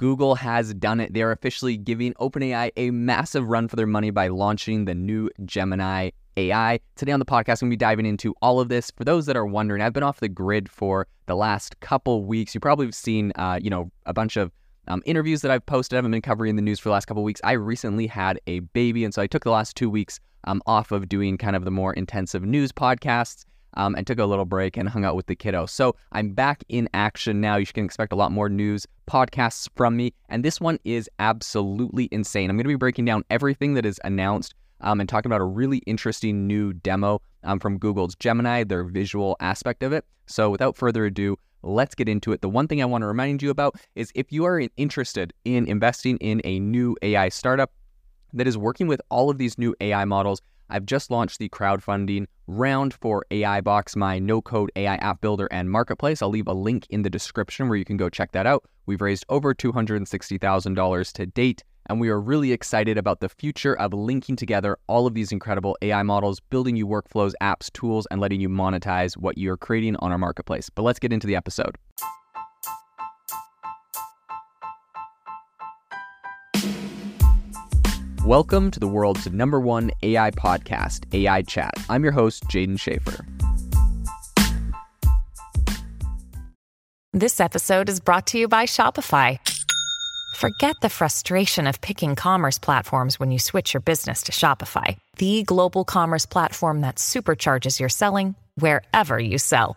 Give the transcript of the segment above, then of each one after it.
Google has done it. They're officially giving OpenAI a massive run for their money by launching the new Gemini AI. Today on the podcast, I'm going to be diving into all of this. For those that are wondering, I've been off the grid for the last couple weeks. You probably have seen, uh, you know, a bunch of um, interviews that I've posted. I haven't been covering the news for the last couple weeks. I recently had a baby, and so I took the last two weeks um, off of doing kind of the more intensive news podcasts um, and took a little break and hung out with the kiddo. So I'm back in action now. You can expect a lot more news podcasts from me. And this one is absolutely insane. I'm going to be breaking down everything that is announced um, and talking about a really interesting new demo um, from Google's Gemini, their visual aspect of it. So without further ado, let's get into it. The one thing I want to remind you about is if you are interested in investing in a new AI startup that is working with all of these new AI models, I've just launched the crowdfunding round for AI Box, my no code AI app builder and marketplace. I'll leave a link in the description where you can go check that out. We've raised over $260,000 to date, and we are really excited about the future of linking together all of these incredible AI models, building you workflows, apps, tools, and letting you monetize what you're creating on our marketplace. But let's get into the episode. Welcome to the world's number one AI podcast, AI Chat. I'm your host, Jaden Schafer. This episode is brought to you by Shopify. Forget the frustration of picking commerce platforms when you switch your business to Shopify, the global commerce platform that supercharges your selling wherever you sell.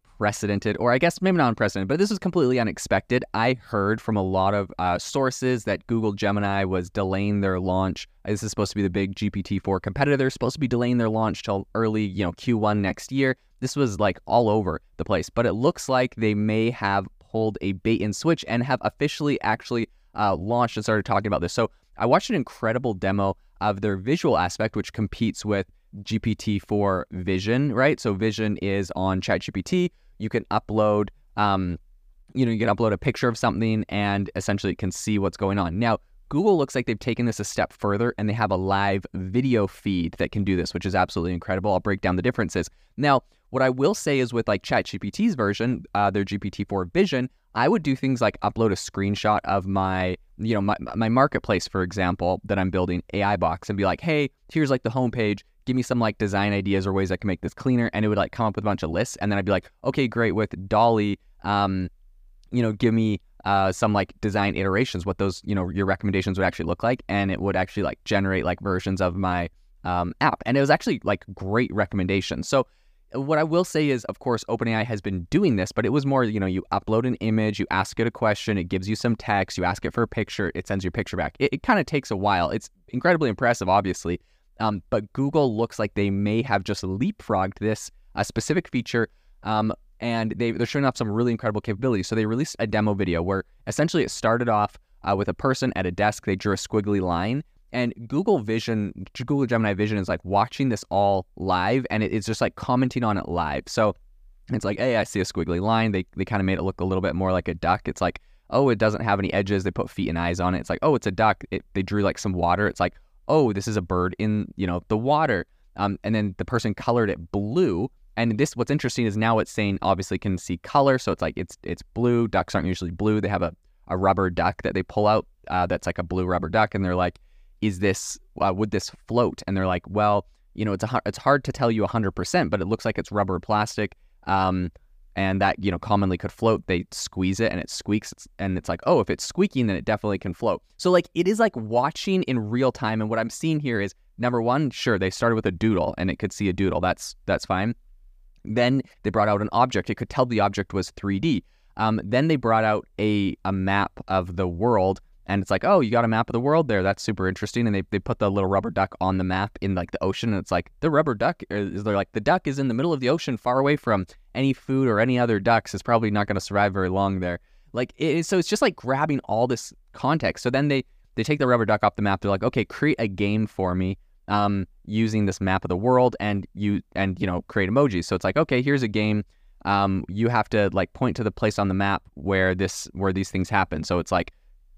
unprecedented, or I guess maybe not unprecedented, but this was completely unexpected. I heard from a lot of uh, sources that Google Gemini was delaying their launch. This is supposed to be the big GPT-4 competitor. They're supposed to be delaying their launch till early, you know, Q1 next year. This was like all over the place, but it looks like they may have pulled a bait and switch and have officially actually uh, launched and started talking about this. So I watched an incredible demo of their visual aspect, which competes with GPT-4 Vision, right? So Vision is on ChatGPT. You can upload, um, you know, you can upload a picture of something and essentially it can see what's going on. Now, Google looks like they've taken this a step further and they have a live video feed that can do this, which is absolutely incredible. I'll break down the differences. Now, what I will say is with like ChatGPT's version, uh, their GPT-4 Vision, I would do things like upload a screenshot of my, you know, my, my marketplace, for example, that I'm building AI box and be like, hey, here's like the homepage. Give me some like design ideas or ways I can make this cleaner. And it would like come up with a bunch of lists. And then I'd be like, okay, great. With DALL-E, um, you know, give me uh, some like design iterations, what those, you know, your recommendations would actually look like. And it would actually like generate like versions of my um, app. And it was actually like great recommendations. So what I will say is, of course, OpenAI has been doing this, but it was more, you know, you upload an image, you ask it a question, it gives you some text, you ask it for a picture, it sends your picture back. It, it kind of takes a while. It's incredibly impressive, obviously. Um, but Google looks like they may have just leapfrogged this a specific feature, um, and they, they're showing off some really incredible capabilities. So they released a demo video where essentially it started off uh, with a person at a desk. They drew a squiggly line, and Google Vision, Google Gemini Vision is like watching this all live and it's just like commenting on it live. So it's like, hey, I see a squiggly line. They, they kind of made it look a little bit more like a duck. It's like, oh, it doesn't have any edges. They put feet and eyes on it. It's like, oh, it's a duck. It, they drew like some water. It's like, oh, this is a bird in, you know, the water. Um, and then the person colored it blue. And this, what's interesting is now it's saying obviously can see color. So it's like, it's, it's blue. Ducks aren't usually blue. They have a, a rubber duck that they pull out uh, that's like a blue rubber duck. And they're like, is this uh, would this float? And they're like, well, you know, it's a, it's hard to tell you 100%, but it looks like it's rubber plastic. Um, and that you know commonly could float. They squeeze it and it squeaks, and it's like, oh, if it's squeaking, then it definitely can float. So like it is like watching in real time. And what I'm seeing here is number one, sure, they started with a doodle and it could see a doodle. That's that's fine. Then they brought out an object. It could tell the object was 3D. Um, then they brought out a a map of the world and it's like, oh, you got a map of the world there. That's super interesting. And they, they put the little rubber duck on the map in like the ocean. And it's like the rubber duck is they're like the duck is in the middle of the ocean, far away from any food or any other ducks. Is probably not going to survive very long there. Like so, it's just like grabbing all this context. So then they they take the rubber duck off the map. They're like, okay, create a game for me um, using this map of the world, and you and you know create emojis. So it's like, okay, here's a game. um, you have to like point to the place on the map where this where these things happen. So it's like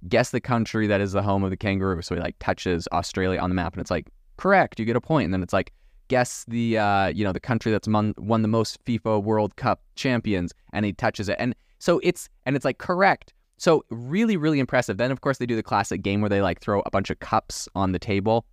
guess the country that is the home of the kangaroo. So he like touches Australia on the map, and it's like correct, you get a point. And then it's like guess the uh, you know the country that's won, won the most FIFA World Cup champions, and he touches it, and so it's and it's like correct. So really, really impressive. Then of course they do the classic game where they like throw a bunch of cups on the table,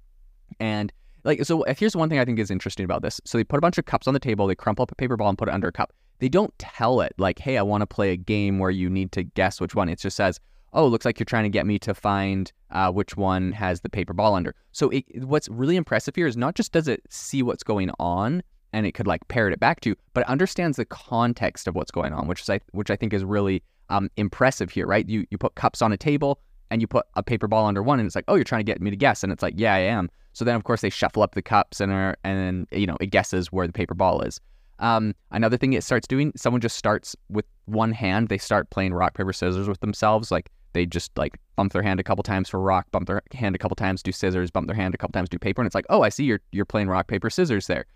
and like so here's one thing I think is interesting about this. So they put a bunch of cups on the table, they crumple up a paper ball and put it under a cup they don't tell it like, hey, I want to play a game where you need to guess which one. It just says, oh, looks like you're trying to get me to find uh, which one has the paper ball under. So it, what's really impressive here is not just does it see what's going on and it could like parrot it back to you, but it understands the context of what's going on, which is which I think is really um, impressive here, right? You you put cups on a table and you put a paper ball under one, and it's like, oh, you're trying to get me to guess, and it's like, yeah, I am. So then of course they shuffle up the cups and are, and you know it guesses where the paper ball is. Um, another thing it starts doing, someone just starts with one hand. They start playing rock paper scissors with themselves. Like they just like bump their hand a couple times for rock, bump their hand a couple times, do scissors, bump their hand a couple times, do paper, and it's like, oh, I see you're you're playing rock paper scissors there.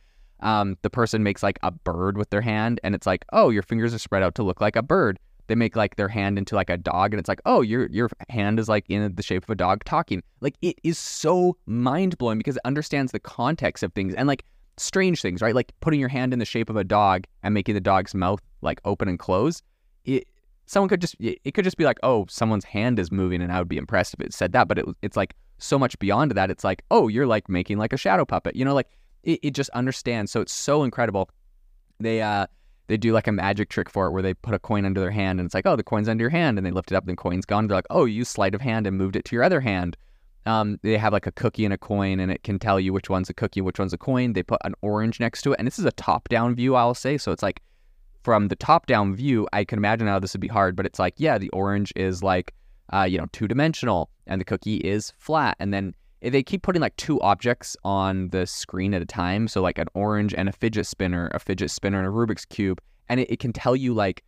Um, the person makes like a bird with their hand, and it's like, oh, your fingers are spread out to look like a bird. They make like their hand into like a dog, and it's like, oh, your your hand is like in the shape of a dog talking. Like it is so mind blowing because it understands the context of things, and like strange things, right? Like putting your hand in the shape of a dog and making the dog's mouth like open and close. It someone could just it could just be like, oh, someone's hand is moving, and I would be impressed if it said that. But it, it's like so much beyond that. It's like, oh, you're like making like a shadow puppet, you know, like it, it just understands. So it's so incredible. They uh they do like a magic trick for it where they put a coin under their hand and it's like, oh, the coin's under your hand, and they lift it up and the coin's gone. They're like, oh, you sleight of hand and moved it to your other hand. Um, they have like a cookie and a coin, and it can tell you which one's a cookie, which one's a coin. They put an orange next to it, and this is a top-down view, I'll say. So it's like from the top-down view, I can imagine how this would be hard, but it's like, yeah, the orange is like, uh, you know, two-dimensional, and the cookie is flat, and then they keep putting like two objects on the screen at a time. So like an orange and a fidget spinner, a fidget spinner and a Rubik's cube, and it, it can tell you like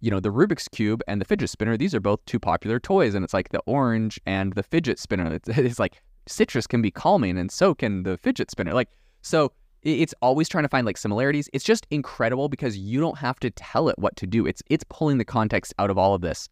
you know, the Rubik's Cube and the fidget spinner, these are both two popular toys. And it's like the orange and the fidget spinner. It's, it's like citrus can be calming and so can the fidget spinner. Like, so it's always trying to find like similarities. It's just incredible because you don't have to tell it what to do. It's it's pulling the context out of all of this.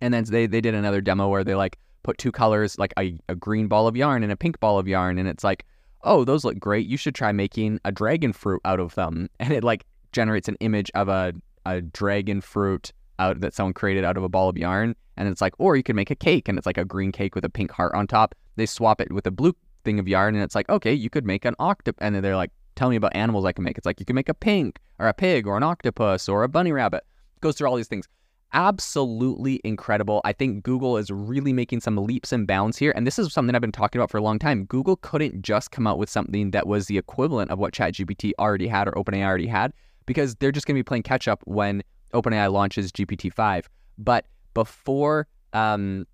And then they, they did another demo where they like put two colors, like a, a green ball of yarn and a pink ball of yarn. And it's like, oh, those look great. You should try making a dragon fruit out of them. And it like generates an image of a a dragon fruit out that someone created out of a ball of yarn. And it's like, or you could make a cake and it's like a green cake with a pink heart on top. They swap it with a blue thing of yarn and it's like, okay, you could make an octopus. And then they're like, tell me about animals I can make. It's like, you can make a pink or a pig or an octopus or a bunny rabbit. It goes through all these things. Absolutely incredible. I think Google is really making some leaps and bounds here. And this is something I've been talking about for a long time. Google couldn't just come out with something that was the equivalent of what ChatGPT already had or OpenAI already had because they're just going to be playing catch up when OpenAI launches GPT-5. But before um,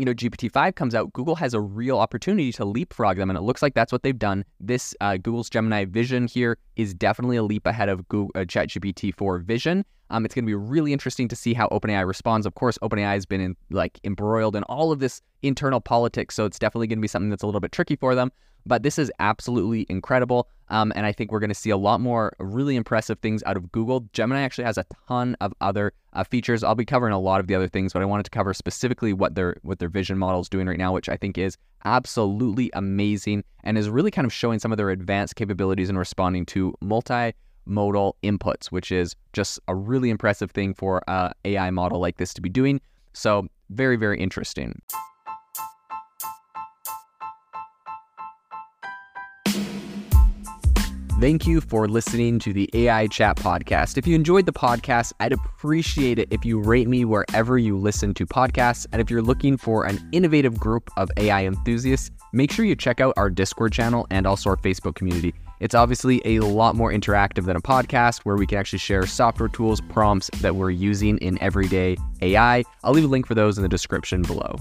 you know GPT-5 comes out, Google has a real opportunity to leapfrog them, and it looks like that's what they've done. This uh, Google's Gemini Vision here is definitely a leap ahead of Google, uh, ChatGPT 4 Vision. Um, it's going to be really interesting to see how OpenAI responds. Of course, OpenAI has been in, like embroiled in all of this internal politics, so it's definitely going to be something that's a little bit tricky for them. But this is absolutely incredible. Um, and I think we're going to see a lot more really impressive things out of Google. Gemini actually has a ton of other uh, features. I'll be covering a lot of the other things, but I wanted to cover specifically what their what their vision model is doing right now, which I think is absolutely amazing and is really kind of showing some of their advanced capabilities in responding to multimodal inputs, which is just a really impressive thing for a AI model like this to be doing. So very very interesting. Thank you for listening to the AI Chat Podcast. If you enjoyed the podcast, I'd appreciate it if you rate me wherever you listen to podcasts. And if you're looking for an innovative group of AI enthusiasts, make sure you check out our Discord channel and also our Facebook community. It's obviously a lot more interactive than a podcast where we can actually share software tools, prompts that we're using in everyday AI. I'll leave a link for those in the description below.